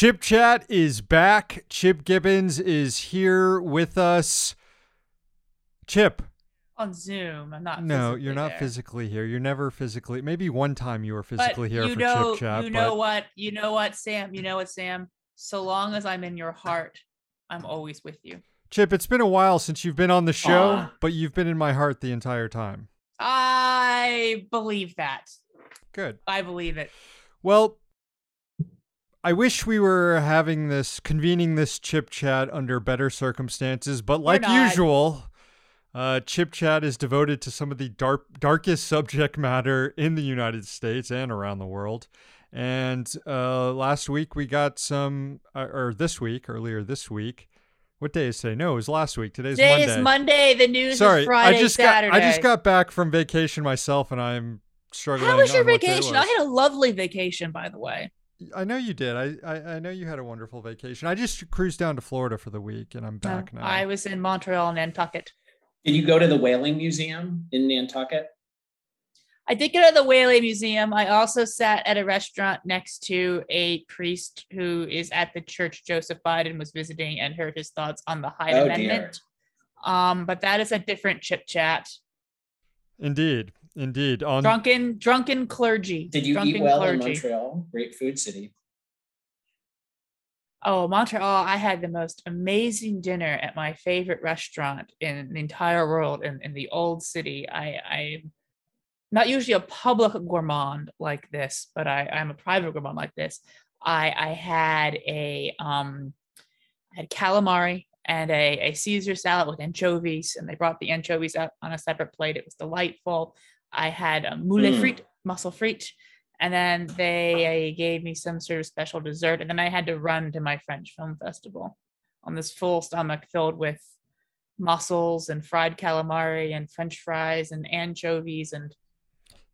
Chip Chat is back. Chip Gibbons is here with us. Chip. On Zoom. I'm not. No, you're not there. physically here. You're never physically. Maybe one time you were physically but here you for know, Chip Chat. You but know what? You know what, Sam? You know what, Sam? So long as I'm in your heart, I'm always with you. Chip, it's been a while since you've been on the show, Aw. but you've been in my heart the entire time. I believe that. Good. I believe it. Well, I wish we were having this, convening this chip chat under better circumstances, but like usual, uh, chip chat is devoted to some of the dark, darkest subject matter in the United States and around the world. And uh, last week we got some, uh, or this week, earlier this week. What day is today? No, it was last week. Today's Today Monday. Today is Monday. The news Sorry, is Friday, I just Saturday. got I just got back from vacation myself, and I'm struggling. How was your on what day it vacation? I had a lovely vacation, by the way. I know you did. I, I I know you had a wonderful vacation. I just cruised down to Florida for the week, and I'm back now. I was in Montreal and Nantucket. Did you go to the Whaling Museum in Nantucket? I did go to the Whaling Museum. I also sat at a restaurant next to a priest who is at the church Joseph Biden was visiting and heard his thoughts on the Hyde Oh, Amendment. Um, but that is a different chit chat. Indeed, indeed. On Drunken, drunken clergy. Did you drunken eat well in. Montreal? Great food city. Oh, Montreal! I had the most amazing dinner at my favorite restaurant in the entire world in, in the old city. I I'm not usually a public gourmand like this, but I I'm a private gourmand like this. I I had a um I had calamari and a, a Caesar salad with anchovies, and they brought the anchovies out on a separate plate. It was delightful. I had a moule Mm. frite, mussel frite, and then they gave me some sort of special dessert. And then I had to run to my French film festival on this full stomach filled with mussels and fried calamari and French fries and anchovies and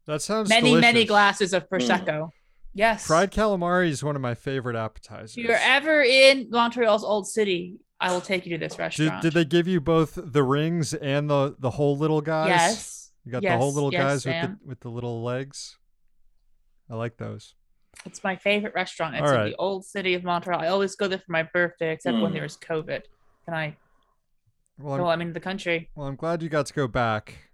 that sounds many, many glasses of prosecco. Yes. Fried calamari is one of my favorite appetizers. If you're ever in Montreal's old city, I will take you to this did, restaurant. did they give you both the rings and the the whole little guys? Yes. You got the whole little yes, guys with the with the little legs. I like those. It's my favorite restaurant. It's All in right. the old city of Montreal. I always go there for my birthday, except when Mm. there's COVID. Can I? Well, I'm, Well, I'm in the country well, I'm glad you got to go back.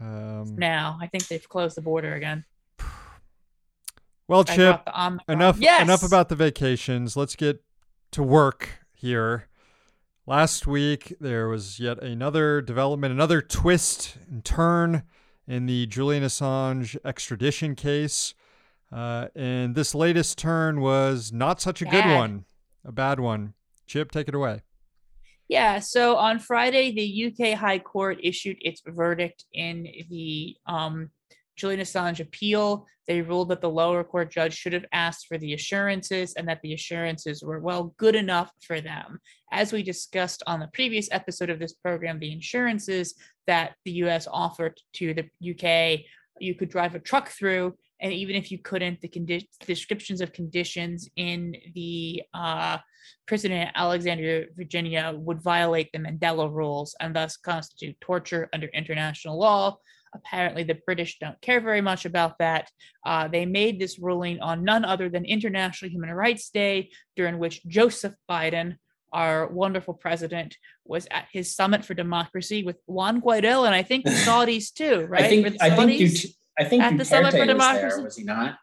Um, now. I think they've closed the border again. well, Chip, brought the enough Yes! enough about the vacations. Let's get to work here. Last week there was yet another development, another twist and turn in the Julian Assange extradition case. Uh, and this latest turn was not such a good one, a bad one. Chip, take it away. Yeah. So on Friday, the UK High Court issued its verdict in the um, Julian Assange appeal. They ruled that the lower court judge should have asked for the assurances and that the assurances were, well, good enough for them. As we discussed on the previous episode of this program, the insurances that the US offered to the UK, you could drive a truck through. And even if you couldn't, the condi- descriptions of conditions in the uh, prison in Alexandria, Virginia would violate the Mandela rules and thus constitute torture under international law. Apparently, the British don't care very much about that. Uh, they made this ruling on none other than International Human Rights Day, during which Joseph Biden, our wonderful president, was at his summit for democracy with Juan Guaido and I think the Saudis too, right? I think I think you t- I think At the Summit for Duterte was Democracy? there, was he not?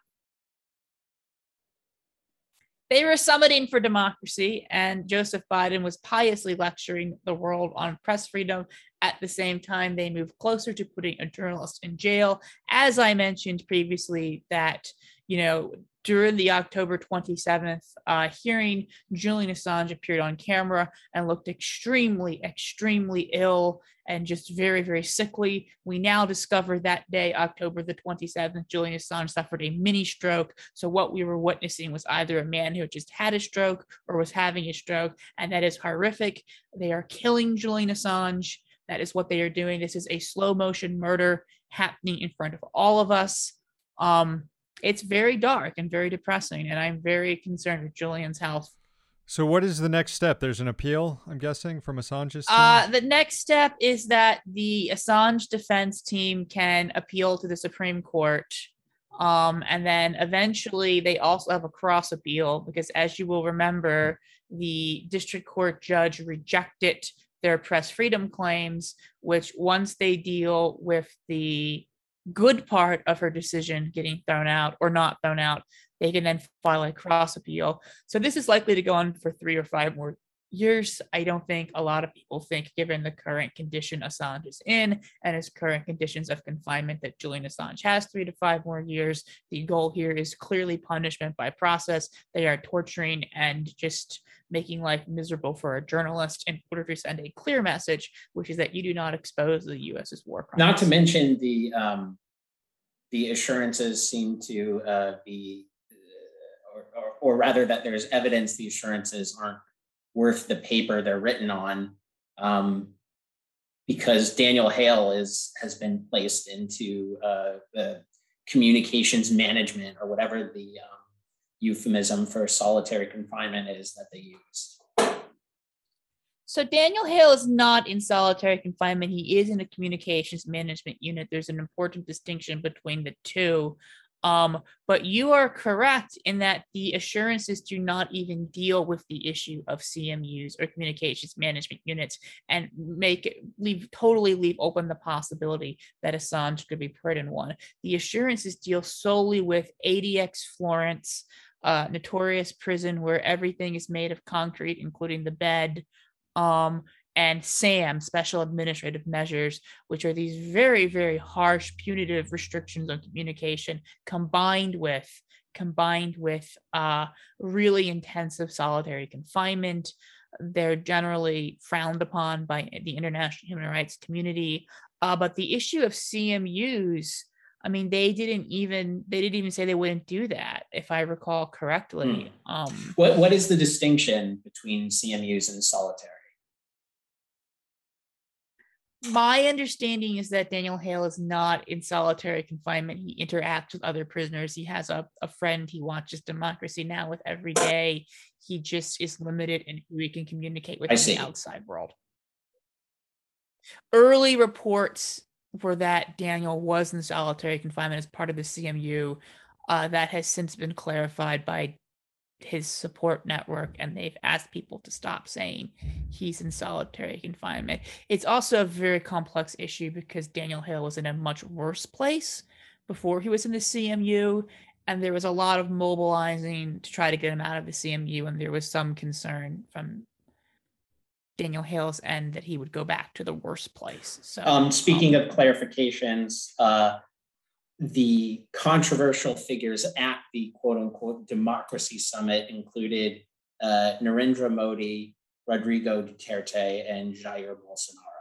They were summiting for democracy, and Joseph Biden was piously lecturing the world on press freedom. At the same time, they moved closer to putting a journalist in jail. As I mentioned previously, that you know during the October 27th uh, hearing, Julian Assange appeared on camera and looked extremely, extremely ill and just very, very sickly. We now discover that day, October the 27th, Julian Assange suffered a mini stroke. So, what we were witnessing was either a man who just had a stroke or was having a stroke, and that is horrific. They are killing Julian Assange. That is what they are doing. This is a slow motion murder happening in front of all of us. Um, it's very dark and very depressing, and I'm very concerned with Julian's health. So, what is the next step? There's an appeal, I'm guessing, from Assange's team. Uh, the next step is that the Assange defense team can appeal to the Supreme Court. Um, and then eventually they also have a cross appeal because, as you will remember, the district court judge rejected their press freedom claims, which once they deal with the good part of her decision getting thrown out or not thrown out, they can then file a cross appeal. So this is likely to go on for three or five more years. I don't think a lot of people think, given the current condition Assange is in and his current conditions of confinement, that Julian Assange has three to five more years. The goal here is clearly punishment by process. They are torturing and just making life miserable for a journalist in order to send a clear message, which is that you do not expose the U.S.'s war crimes. Not to mention the um, the assurances seem to uh, be, uh, or, or, or rather that there's evidence the assurances aren't worth the paper they're written on um, because Daniel Hale is has been placed into uh, the communications management or whatever the um, euphemism for solitary confinement is that they use. So Daniel Hale is not in solitary confinement. He is in a communications management unit. There's an important distinction between the two. Um, but you are correct in that the assurances do not even deal with the issue of CMUs or communications management units and make it leave totally leave open the possibility that Assange could be put in one. The assurances deal solely with ADX Florence, uh, notorious prison where everything is made of concrete, including the bed. Um, and SAM, special administrative measures, which are these very, very harsh punitive restrictions on communication combined with combined with uh, really intensive solitary confinement. They're generally frowned upon by the international human rights community. Uh, but the issue of CMUs, I mean, they didn't even they didn't even say they wouldn't do that, if I recall correctly. Hmm. Um, What what is the distinction between CMUs and solitary? My understanding is that Daniel Hale is not in solitary confinement. He interacts with other prisoners. He has a, a friend he watches Democracy Now! with every day. He just is limited in who he can communicate with I in see. the outside world. Early reports were that Daniel was in solitary confinement as part of the CMU. Uh, that has since been clarified by his support network and they've asked people to stop saying he's in solitary confinement. It's also a very complex issue because Daniel Hale was in a much worse place before he was in the CMU and there was a lot of mobilizing to try to get him out of the CMU and there was some concern from Daniel Hale's end that he would go back to the worst place. So Um, speaking of clarifications, uh, the controversial figures at the quote unquote democracy summit included uh, Narendra Modi, Rodrigo Duterte, and Jair Bolsonaro.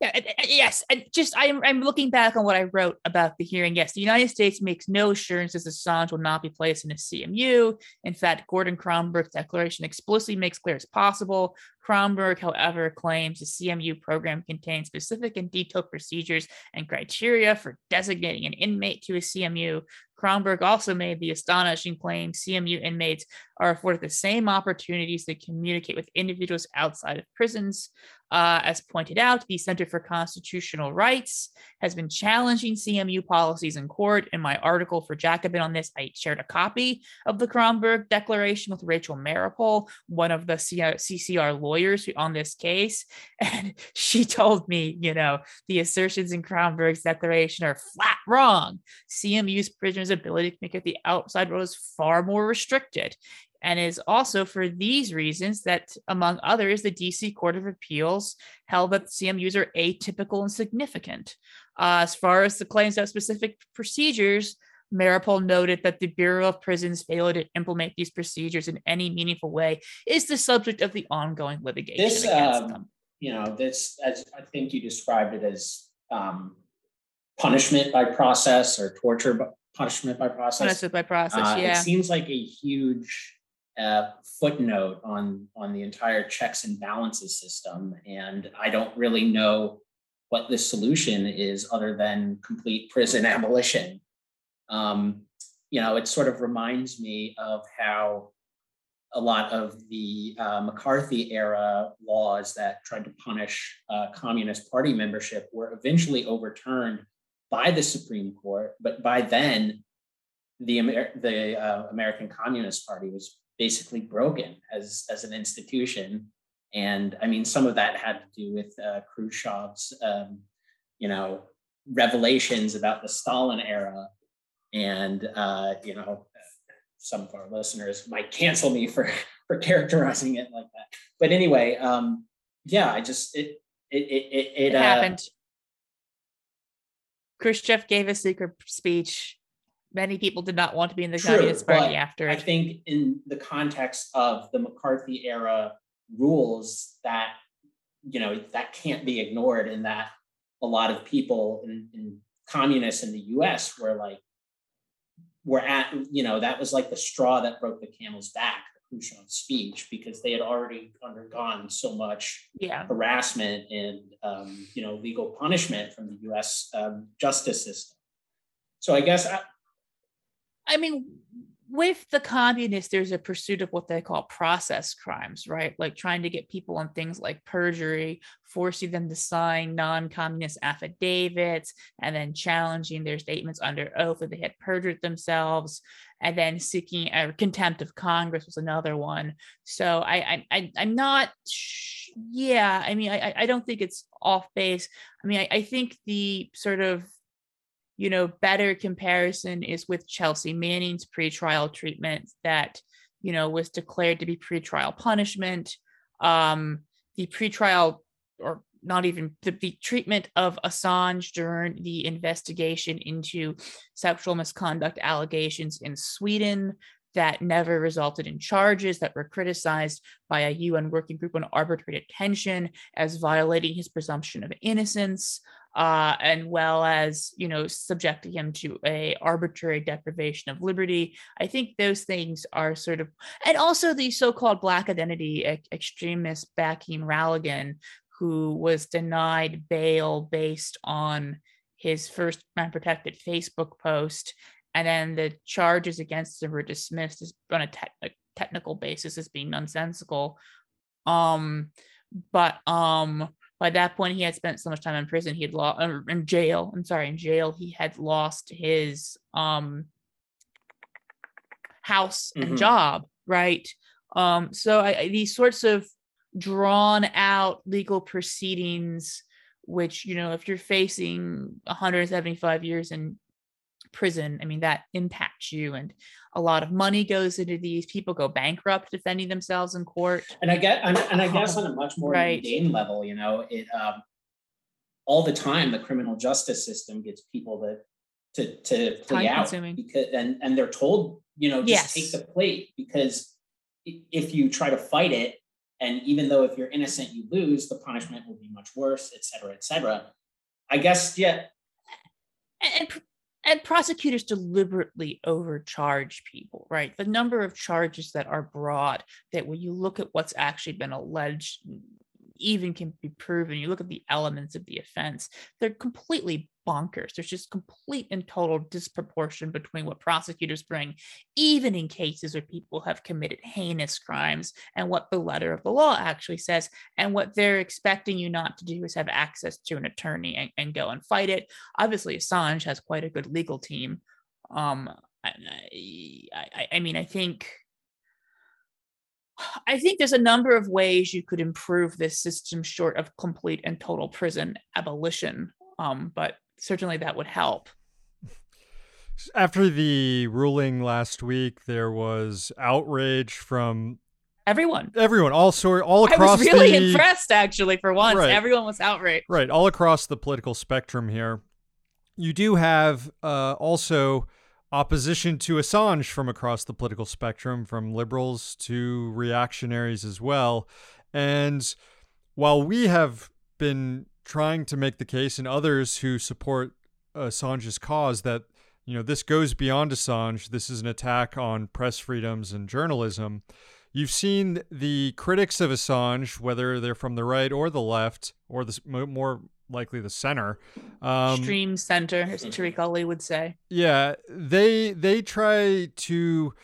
Yeah, and- and- yes, and just I'm I'm looking back on what I wrote about the hearing. Yes, the United States makes no assurances Assange will not be placed in a CMU. In fact, Gordon Kromberg's declaration explicitly makes clear as possible. Kromberg, however, claims the CMU program contains specific and detailed procedures and criteria for designating an inmate to a CMU. Kromberg also made the astonishing claim CMU inmates are afforded the same opportunities to communicate with individuals outside of prisons. Uh, as pointed out, the Center for Constitutional Rights has been challenging CMU policies in court. In my article for Jacobin on this, I shared a copy of the Kromberg Declaration with Rachel Meeropol, one of the CCR lawyers who- on this case. And she told me, you know, the assertions in Kromberg's declaration are flat wrong. CMU's prisoners' ability to communicate with the outside world is far more restricted. And it is also for these reasons that, among others, the DC Court of Appeals held that CMUs are atypical and significant. Uh, as far as the claims of specific procedures, Meeropol noted that the Bureau of Prisons failure to implement these procedures in any meaningful way is the subject of the ongoing litigation This, against um, them. You know, this, as I think you described it as um, punishment by process or torture, by, punishment by process. Punishment by process, Uh, yeah. It seems like a huge uh, footnote on on the entire checks and balances system, and I don't really know what the solution is other than complete prison abolition. Um, you know, it sort of reminds me of how a lot of the uh, McCarthy era laws that tried to punish uh, Communist Party membership were eventually overturned by the Supreme Court, but by then, the Amer- the uh, American Communist Party was basically broken as as an institution, and I mean some of that had to do with uh, Khrushchev's um, you know revelations about the Stalin era, and uh, you know some of our listeners might cancel me for for characterizing it like that. But anyway, um, yeah, I just it it it it, it, uh, happened. Khrushchev gave a secret speech. Many people did not want to be in the True, Communist Party after I think in the context of the McCarthy era rules that you know that can't be ignored in that a lot of people in, in communists in the US were like were at you know that was like the straw that broke the camel's back the Khrushchev speech because they had already undergone so much Yeah. harassment and um, you know legal punishment from the U.S. Um, justice system. So I guess I, I mean, with the communists, there's a pursuit of what they call process crimes, right? Like trying to get people on things like perjury, forcing them to sign non communist affidavits, and then challenging their statements under oath that they had perjured themselves, and then seeking uh, contempt of Congress was another one. So I, I, I I'm not, sh- yeah, I mean, I, I- I don't think it's off base. I mean, I, I think the sort of you know, better comparison is with Chelsea Manning's pretrial treatment that, you know, was declared to be pretrial punishment. Um, the pretrial, or not even the, the treatment of Assange during the investigation into sexual misconduct allegations in Sweden that never resulted in charges that were criticized by a UN working group on arbitrary detention as violating his presumption of innocence uh, and well as you know subjecting him to a arbitrary deprivation of liberty. I think those things are sort of, and also the so-called black identity ex- extremist Rakem Balogun, who was denied bail based on his first unprotected Facebook post, and then the charges against him were dismissed as on a techni- technical basis as being nonsensical. Um, but um by that point he had spent so much time in prison he had lost in jail i'm sorry in jail he had lost his um house and Mhm. job right um so I, I- these sorts of drawn out legal proceedings which you know if you're facing 175 years in prison i mean that impacts you and a lot of money goes into these. People go bankrupt defending themselves in court. And I get and, and I guess on a much more Right. mundane level, you know, it um, all the time the criminal justice system gets people that to to plea out because and and they're told you know just Yes. take the plate because if you try to fight it and even though if you're innocent you lose the punishment will be much worse et cetera et cetera. I guess yeah. And, and prosecutors deliberately overcharge people right? The number of charges that are brought that when you look at what's actually been alleged even can be proven you look at the elements of the offense they're completely bonkers there's just complete and total disproportion between what prosecutors bring even in cases where people have committed heinous crimes and what the letter of the law actually says and what they're expecting you not to do is have access to an attorney and, and go and fight it obviously Assange has quite a good legal team. Um, I, I, I mean, I think, I think there's a number of ways you could improve this system short of complete and total prison abolition. Um, but certainly that would help. After the ruling last week, there was outrage from Everyone. everyone, all sort, all across. I was really the impressed, actually. For once, Right. everyone was outraged. right, all across the political spectrum here. You do have uh, also opposition to Assange from across the political spectrum, from liberals to reactionaries as well. And while we have been trying to make the case, and others who support Assange's cause, that you know this goes beyond Assange, this is an attack on press freedoms and journalism. You've seen the critics of Assange, whether they're from the right or the left, or the more likely the center. Um, Stream center, as Tariq Ali would say. yeah, they they try to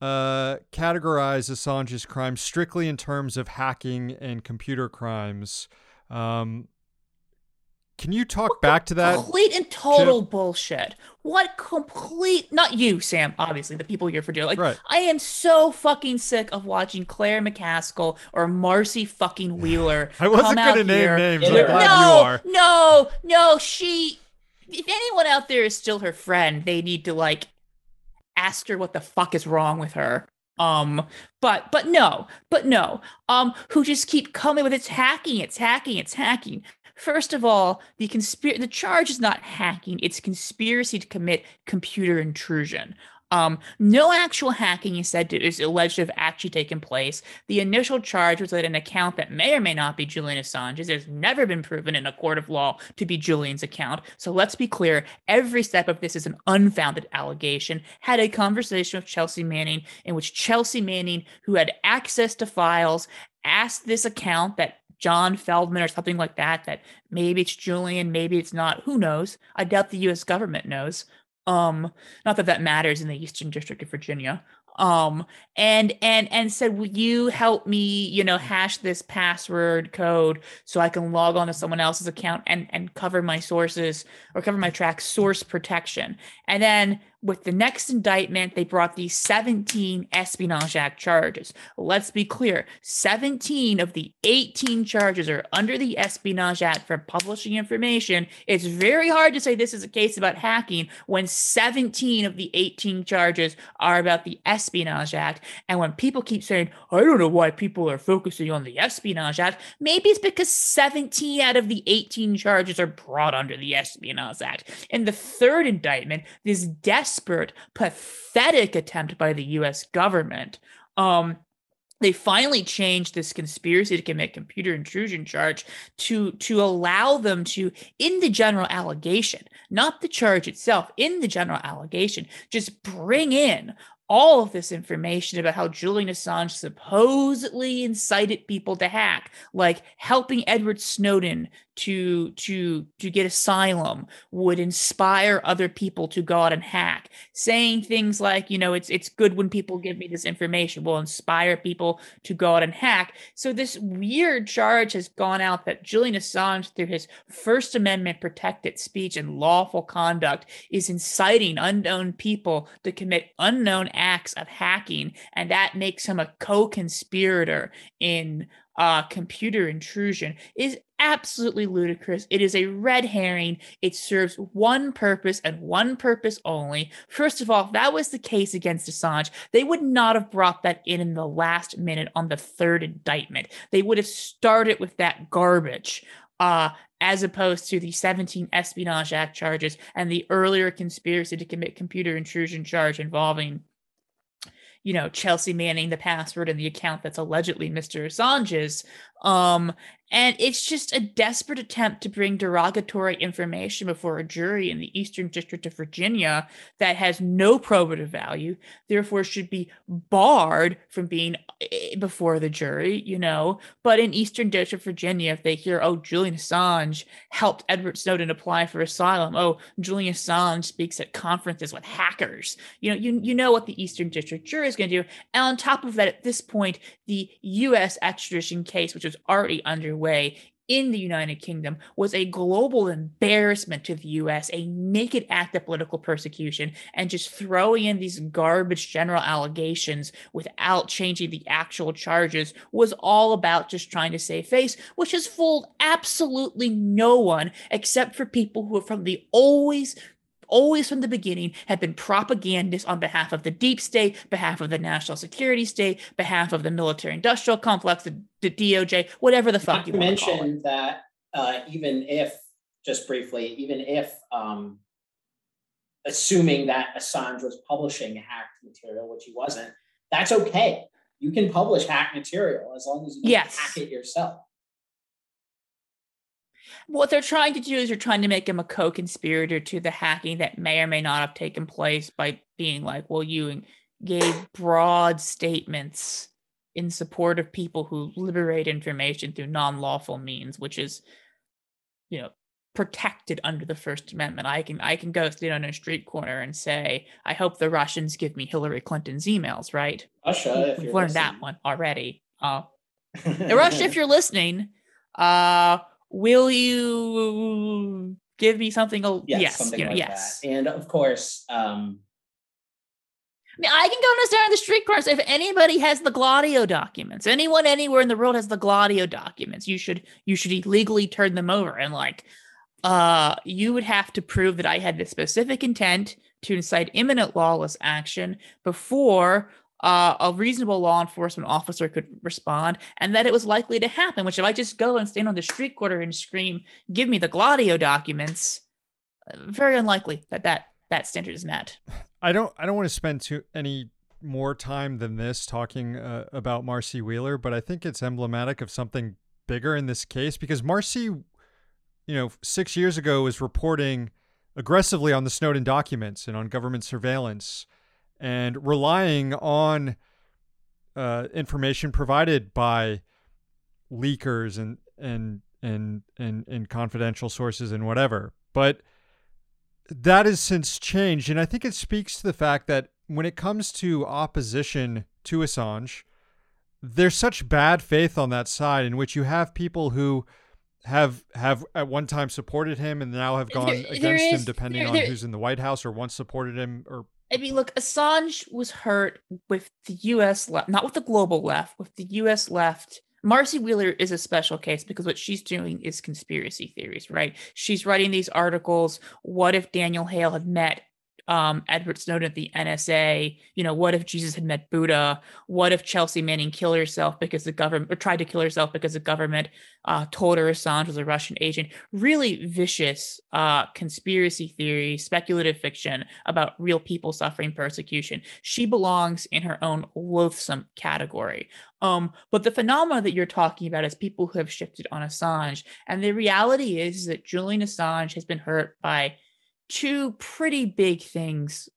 uh, categorize Assange's crimes strictly in terms of hacking and computer crimes. Um, can you talk back to that? Complete and total bullshit. What complete? Not you, Sam. Obviously, the people you're for doing. Like, Right. I am so fucking sick of watching Claire McCaskill or Marcy fucking Wheeler. I wasn't gonna name here- names. I'm No, you are. no, no. She. If anyone out there is still her friend, they need to like ask her what the fuck is wrong with her. Um, but but no, but no. Um, who just keep coming with it's hacking, it's hacking, it's hacking. First of all, the conspir the charge is not hacking, it's conspiracy to commit computer intrusion. Um, no actual hacking is said to is alleged to have actually taken place. The initial charge was that an account that may or may not be Julian Assange's has never been proven in a court of law to be Julian's account. So let's be clear: every step of this is an unfounded allegation. Had a conversation with Chelsea Manning in which Chelsea Manning, who had access to files, asked this account that John Feldman or something like that, that maybe it's Julian, maybe it's not. Who knows? I doubt the U.S. government knows. Um, not that that matters in the Eastern District of Virginia. Um, and and and said, "Will you help me? You know, hash this password code so I can log on to someone else's account and and cover my sources or cover my tracks source protection." And then with the next indictment, they brought these 17 Espionage Act charges. Let's be clear 17 of the 18 charges are under the Espionage Act for publishing information. It's very hard to say this is a case about hacking when 17 of the 18 charges are about the Espionage Act. And when people keep saying, I don't know why people are focusing on the Espionage Act, maybe it's because 17 out of the 18 charges are brought under the Espionage Act. In the third indictment, this desperate, pathetic attempt by the US government, um, they finally changed this conspiracy to commit computer intrusion charge to to allow them to in the general allegation not the charge itself in the general allegation just bring in all of this information about how Julian Assange supposedly incited people to hack, like helping Edward Snowden to to to get asylum would inspire other people to go out and hack. Saying things like, you know, it's it's good when people give me this information will inspire people to go out and hack. So this weird charge has gone out that Julian Assange, through his First Amendment protected speech and lawful conduct, is inciting unknown people to commit unknown acts of hacking, and that makes him a co-conspirator in uh, computer intrusion is absolutely ludicrous. It is a red herring. It serves one purpose and one purpose only. First of all, if that was the case against Assange, they would not have brought that in in the last minute on the third indictment. They would have started with that garbage. Uh, as opposed to the 17 Espionage Act charges and the earlier conspiracy to commit computer intrusion charge involving you know Chelsea Manning the password and the account that's allegedly Mr. Assange's um and it's just a desperate attempt to bring derogatory information before a jury in the Eastern District of Virginia that has no probative value, therefore should be barred from being eh, before the jury, you know. But in Eastern District of Virginia, if they hear, oh, Julian Assange helped Edward Snowden apply for asylum, oh, Julian Assange speaks at conferences with hackers, you know, you, you know what the Eastern District jury is going to do. And on top of that, at this point, the U.S. extradition case, which was already underway, in the United Kingdom was a global embarrassment to the US, a naked act of political persecution, and just throwing in these garbage general allegations without changing the actual charges was all about just trying to save face, which has fooled absolutely no one except for people who are from the always always from the beginning have been propagandists on behalf of the deep state, behalf of the national security state, behalf of the military industrial complex, the, the DOJ, whatever the fuck you to want to call it. mention that uh, even if, just briefly, even if um, assuming that Assange was publishing hacked material, which he wasn't, that's okay. You can publish hacked material as long as you Yes. hack it yourself. What they're trying to do is they're trying to make him a co-conspirator to the hacking that may or may not have taken place by being like, well, you gave broad statements in support of people who liberate information through non-lawful means, which is, you know, protected under the First Amendment. I can I can go stand on a street corner and say, I hope the Russians give me Hillary Clinton's emails, right? Russia, We've you're learned that one already. Uh, Russia, if you're listening, uh, will you give me something? Yes, yes, something you know, like yes. that. And of course, um, I mean, I can go and down the street corners. If anybody has the Gladio documents, anyone anywhere in the world has the Gladio documents, you should you should illegally turn them over. And like, uh, you would have to prove that I had the specific intent to incite imminent lawless action before uh, a reasonable law enforcement officer could respond, and that it was likely to happen. Which, if I just go and stand on the street corner and scream, "Give me the Gladio documents," uh, very unlikely that that that standard is met. I don't I don't want to spend too any more time than this talking uh, about Marcy Wheeler, but I think it's emblematic of something bigger in this case because Marcy, you know, six years ago was reporting aggressively on the Snowden documents and on government surveillance and relying on uh, information provided by leakers and and and and and confidential sources and whatever. But that has since changed, and I think it speaks to the fact that when it comes to opposition to Assange, there's such bad faith on that side in which you have people who have have at one time supported him and now have gone There- against there him depending there- on who's in the White House or once supported him or I mean, look, Assange was hurt with the US left, not with the global left, with the US left. Marcy Wheeler is a special case because what she's doing is conspiracy theories, right? She's writing these articles. What if Daniel Hale had met um, Edward Snowden at the NSA? You know, what if Jesus had met Buddha? What if Chelsea Manning killed herself because the government, or tried to kill herself because the government uh, told her Assange was a Russian agent? Really vicious uh, conspiracy theory, speculative fiction about real people suffering persecution. She belongs in her own loathsome category. Um, but the phenomena that you're talking about is people who have shifted on Assange. And the reality is that Julian Assange has been hurt by two pretty big things,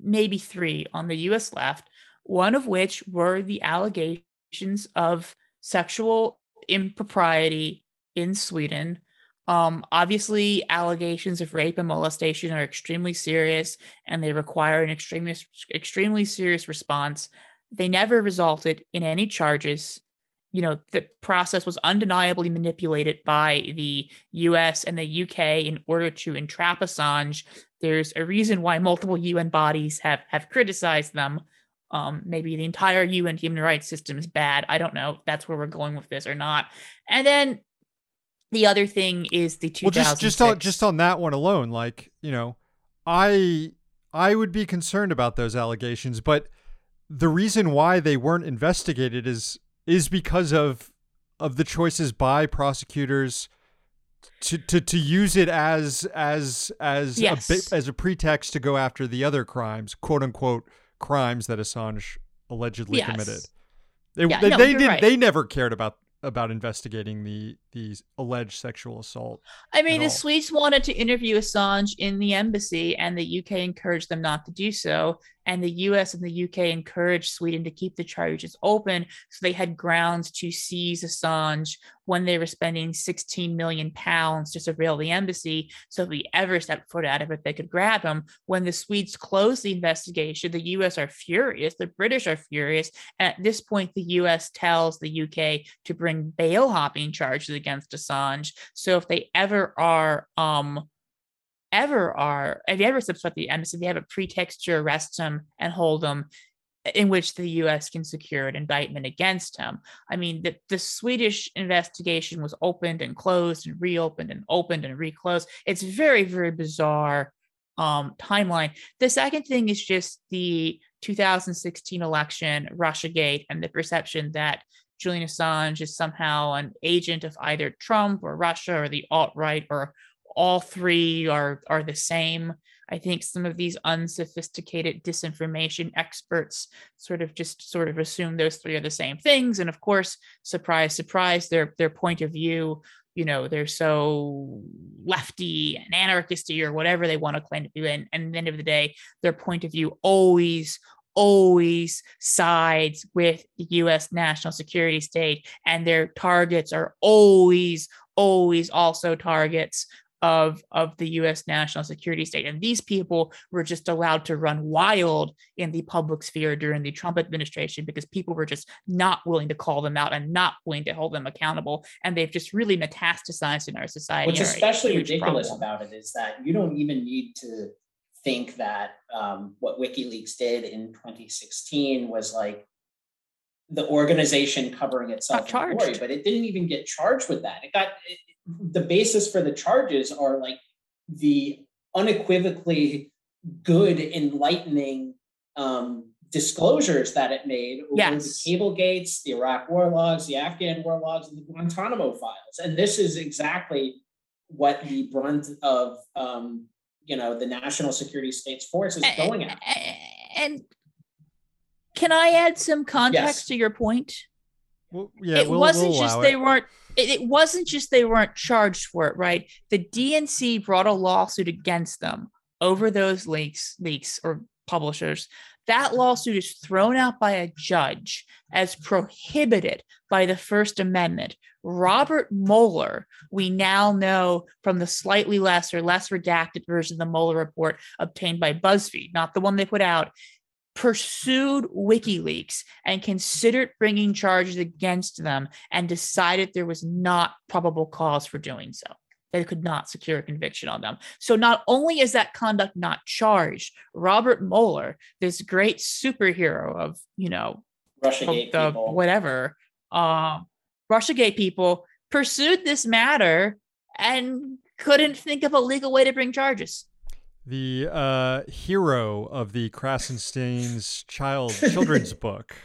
maybe three on the US left, one of which were the allegations of sexual impropriety in Sweden. Um, obviously, allegations of rape and molestation are extremely serious and they require an extremely, extremely serious response. They never resulted in any charges. You know, the process was undeniably manipulated by the US and the UK in order to entrap Assange. There's a reason why multiple UN bodies have, have criticized them. Um, maybe the entire UN human rights system is bad. I don't know if that's where we're going with this or not. And then the other thing is the 2006. well just just on just on that one alone like you know i i would be concerned about those allegations but the reason why they weren't investigated is is because of of the choices by prosecutors to to, to use it as as as Yes. a as a pretext to go after the other crimes quote unquote crimes that Assange allegedly Yes. committed they Yeah, they, no, they did right. they never cared about about investigating the these alleged sexual assault I mean, the all. Swedes wanted to interview Assange in the embassy, and the UK encouraged them not to do so. And the US and the UK encouraged Sweden to keep the charges open. So they had grounds to seize Assange when they were spending 16 million pounds to surveil the embassy. So if he ever stepped foot out of it, they could grab him. When the Swedes closed the investigation, the US are furious. The British are furious. And at this point, the US tells the UK to bring bail hopping charges against Assange. So if they ever are um ever are if you ever subscribe the embassy, they have a pretext to arrest him and hold him in which the US can secure an indictment against him. I mean, the, the Swedish investigation was opened and closed and reopened and opened and reclosed. It's very, very bizarre um, timeline. The second thing is just the 2016 election, Russiagate, and the perception that Julian Assange is somehow an agent of either Trump or Russia or the alt right or all three are are the same. I think some of these unsophisticated disinformation experts sort of just sort of assume those three are the same things. And of course, surprise, surprise, their their point of view, you know, they're so lefty and anarchisty or whatever they want to claim to be. And, and at the end of the day, their point of view always always sides with the US national security state and their targets are always always also targets of of the US national security state. And these people were just allowed to run wild in the public sphere during the Trump administration because people were just not willing to call them out and not willing to hold them accountable. And they've just really metastasized in our society. What's especially ridiculous problem. about it is that you don't even need to think that um, what WikiLeaks did in 2016 was like the organization covering itself in glory, but it didn't even get charged with that. It got it, the basis for the charges are like the unequivocally good, enlightening um, disclosures that it made over yes. the cable gates, the Iraq war logs, the Afghan war logs, and the Guantanamo files. And this is exactly what the brunt of um, you know the national security states force is going at. And can I add some context yes. to your point? Well, yeah, it we'll, wasn't we'll just it. they weren't. It, it wasn't just they weren't charged for it, right? The DNC brought a lawsuit against them over those leaks, leaks or publishers. That lawsuit is thrown out by a judge as prohibited by the First Amendment. Robert Mueller, we now know from the slightly less or less redacted version of the Mueller report obtained by BuzzFeed, not the one they put out, pursued WikiLeaks and considered bringing charges against them and decided there was not probable cause for doing so. They could not secure a conviction on them. So not only is that conduct not charged, Robert Mueller, this great superhero of, you know, Russiagate the people. whatever, uh, Russiagate people pursued this matter and couldn't think of a legal way to bring charges the uh, hero of the Krassenstein's child children's book.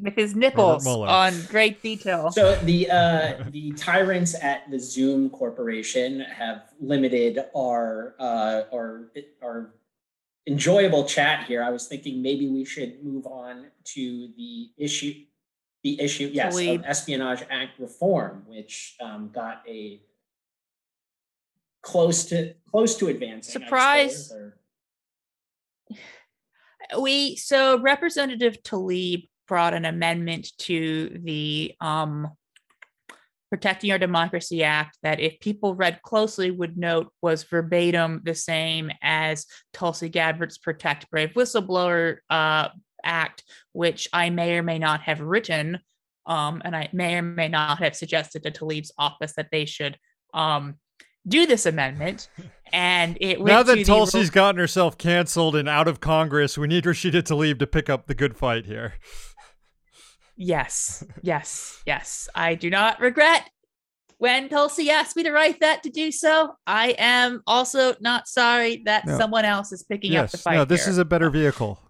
With his nipples on great detail. So the uh, the tyrants at the Zoom Corporation have limited our uh, our our enjoyable chat here. I was thinking maybe we should move on to the issue the issue yes of Espionage Act reform, which um, got a close to close to advancing. Surprise. we so Representative Tlaib brought an amendment to the um, Protecting Our Democracy Act that, if people read closely, would note was verbatim the same as Tulsi Gabbard's Protect Brave Whistleblower uh, Act, which I may or may not have written, um, and I may or may not have suggested to Tlaib's office that they should um, do this amendment. And it now that Tulsi's gotten herself canceled and out of Congress, we need Rashida Tlaib to pick up the good fight here. Yes, yes, yes. I do not regret when Tulsi asked me to write that to do so. I am also not sorry that no. someone else is picking yes, up the fight. No, this here. is a better vehicle.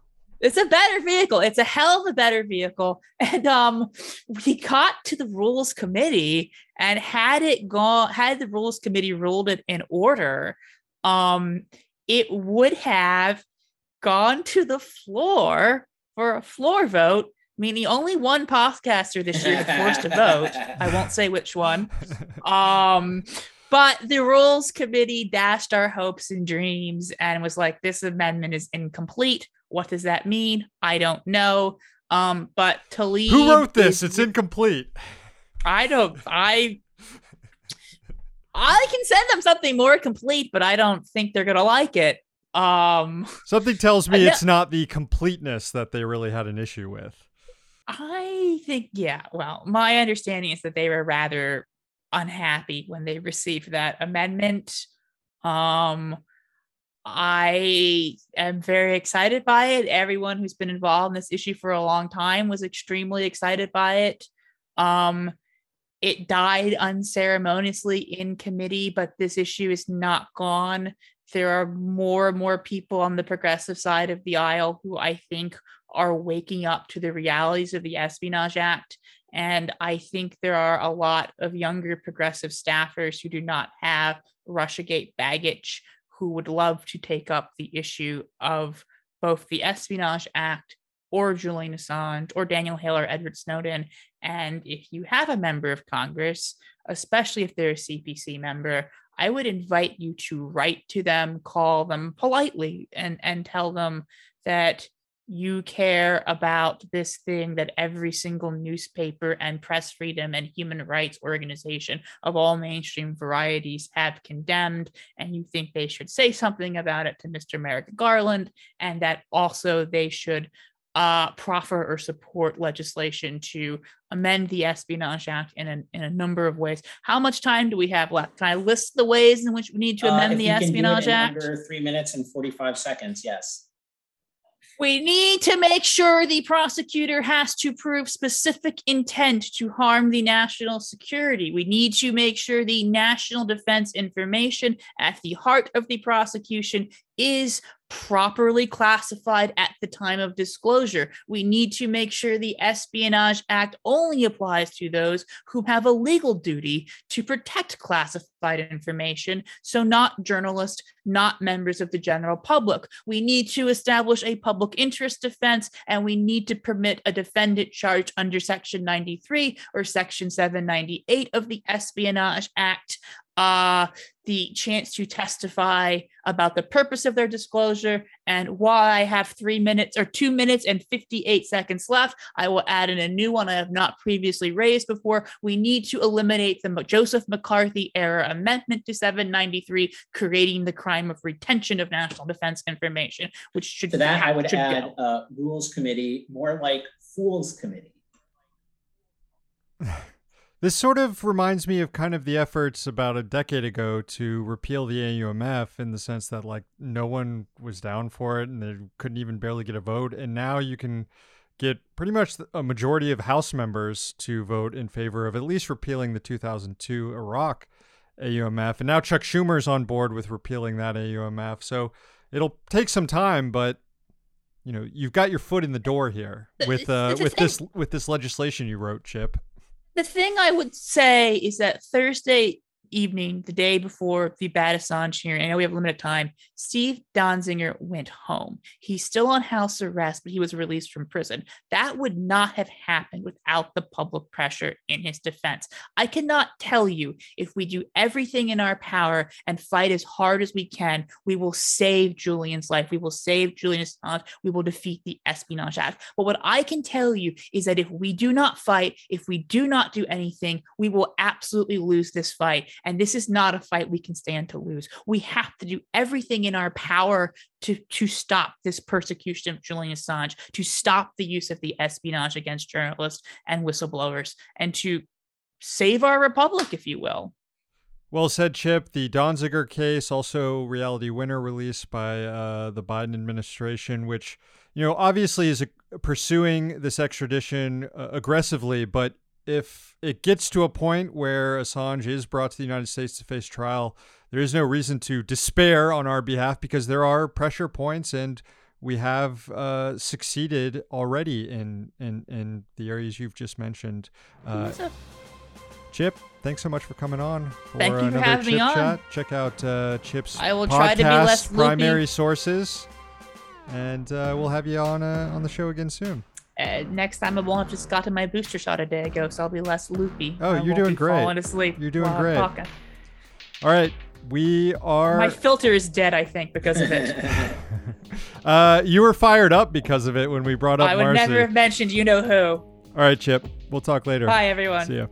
It's a better vehicle. It's a hell of a better vehicle. And um, we got to the rules committee, and had it gone, had the rules committee ruled it in order, um, it would have gone to the floor for a floor vote. Meaning only one podcaster this year forced to vote. I won't say which one. Um, but the rules committee dashed our hopes and dreams and was like, this amendment is incomplete. What does that mean? I don't know. Um, but Tlaib. Who wrote this? Is, it's incomplete. I don't. I. I can send them something more complete, but I don't think they're gonna like it. Um, something tells me it's not the completeness that they really had an issue with. I think, yeah. Well, my understanding is that they were rather unhappy when they received that amendment. Um, I am very excited by it. Everyone who's been involved in this issue for a long time was extremely excited by it. Um, it died unceremoniously in committee, but this issue is not gone. There are more and more people on the progressive side of the aisle who I think are waking up to the realities of the Espionage Act. And I think there are a lot of younger progressive staffers who do not have Russiagate baggage who would love to take up the issue of both the Espionage Act or Julian Assange or Daniel Hale or Edward Snowden. And if you have a member of Congress, especially if they're a CPC member, I would invite you to write to them, call them politely, and, and tell them that you care about this thing that every single newspaper and press freedom and human rights organization of all mainstream varieties have condemned, and you think they should say something about it to Mr. Merrick Garland, and that also they should uh, proffer or support legislation to amend the Espionage Act in a, in a number of ways. How much time do we have left? Can I list the ways in which we need to Uh, amend if the you can do it Espionage Act? Under three minutes and forty-five seconds, yes. We need to make sure the prosecutor has to prove specific intent to harm the national security. We need to make sure the national defense information at the heart of the prosecution is properly classified at the time of disclosure. We need to make sure the Espionage Act only applies to those who have a legal duty to protect classified information, so not journalists, not members of the general public. We need to establish a public interest defense and we need to permit a defendant charged under Section 93 or Section 798 of the Espionage Act uh, the chance to testify about the purpose of their disclosure. And while I have three minutes or two minutes and 58 seconds left, I will add in a new one I have not previously raised before. We need to eliminate the Joseph McCarthy era amendment to 793, creating the crime of retention of national defense information, which should To that, I would add go. uh, rules committee, more like fools committee. This sort of reminds me of kind of the efforts about a decade ago to repeal the AUMF in the sense that like no one was down for it and they couldn't even barely get a vote. And now you can get pretty much a majority of House members to vote in favor of at least repealing the 2002 Iraq AUMF. And now Chuck Schumer's on board with repealing that AUMF. So it'll take some time, but you know you've got your foot in the door here with uh, with this with this legislation you wrote, Chip. The thing I would say is that Thursday evening, the day before the bad Assange hearing, I know we have limited time, Steve Donziger went home. He's still on house arrest, but he was released from prison. That would not have happened without the public pressure in his defense. I cannot tell you if we do everything in our power and fight as hard as we can, we will save Julian's life. We will save Julian Assange. We will defeat the Espionage Act. But what I can tell you is that if we do not fight, if we do not do anything, we will absolutely lose this fight. And this is not a fight we can stand to lose. We have to do everything in our power to, to stop this persecution of Julian Assange, to stop the use of the espionage against journalists and whistleblowers, and to save our republic, if you will. Well said, Chip. The Donziger case, also Reality Winner, released by uh, the Biden administration, which you know obviously is uh, pursuing this extradition uh, aggressively. But if it gets to a point where Assange is brought to the United States to face trial, there is no reason to despair on our behalf because there are pressure points and we have uh, succeeded already in, in in the areas you've just mentioned. Uh, Chip, thanks so much for coming on for Thank you for another having me Chip on. chat. Check out uh, Chip's I will podcast, try to be less loopy. primary sources, and uh, we'll have you on uh, on the show again soon. Uh, next time I won't have just gotten my booster shot a day ago, so I'll be less loopy. Oh, I you're won't doing be great. Falling asleep. You're doing while great. talking. All right, we are. My filter is dead, I think, because of it. uh, you were fired up because of it when we brought up I would Marcy. never have mentioned you know who. All right, Chip. We'll talk later. Bye, everyone. See ya.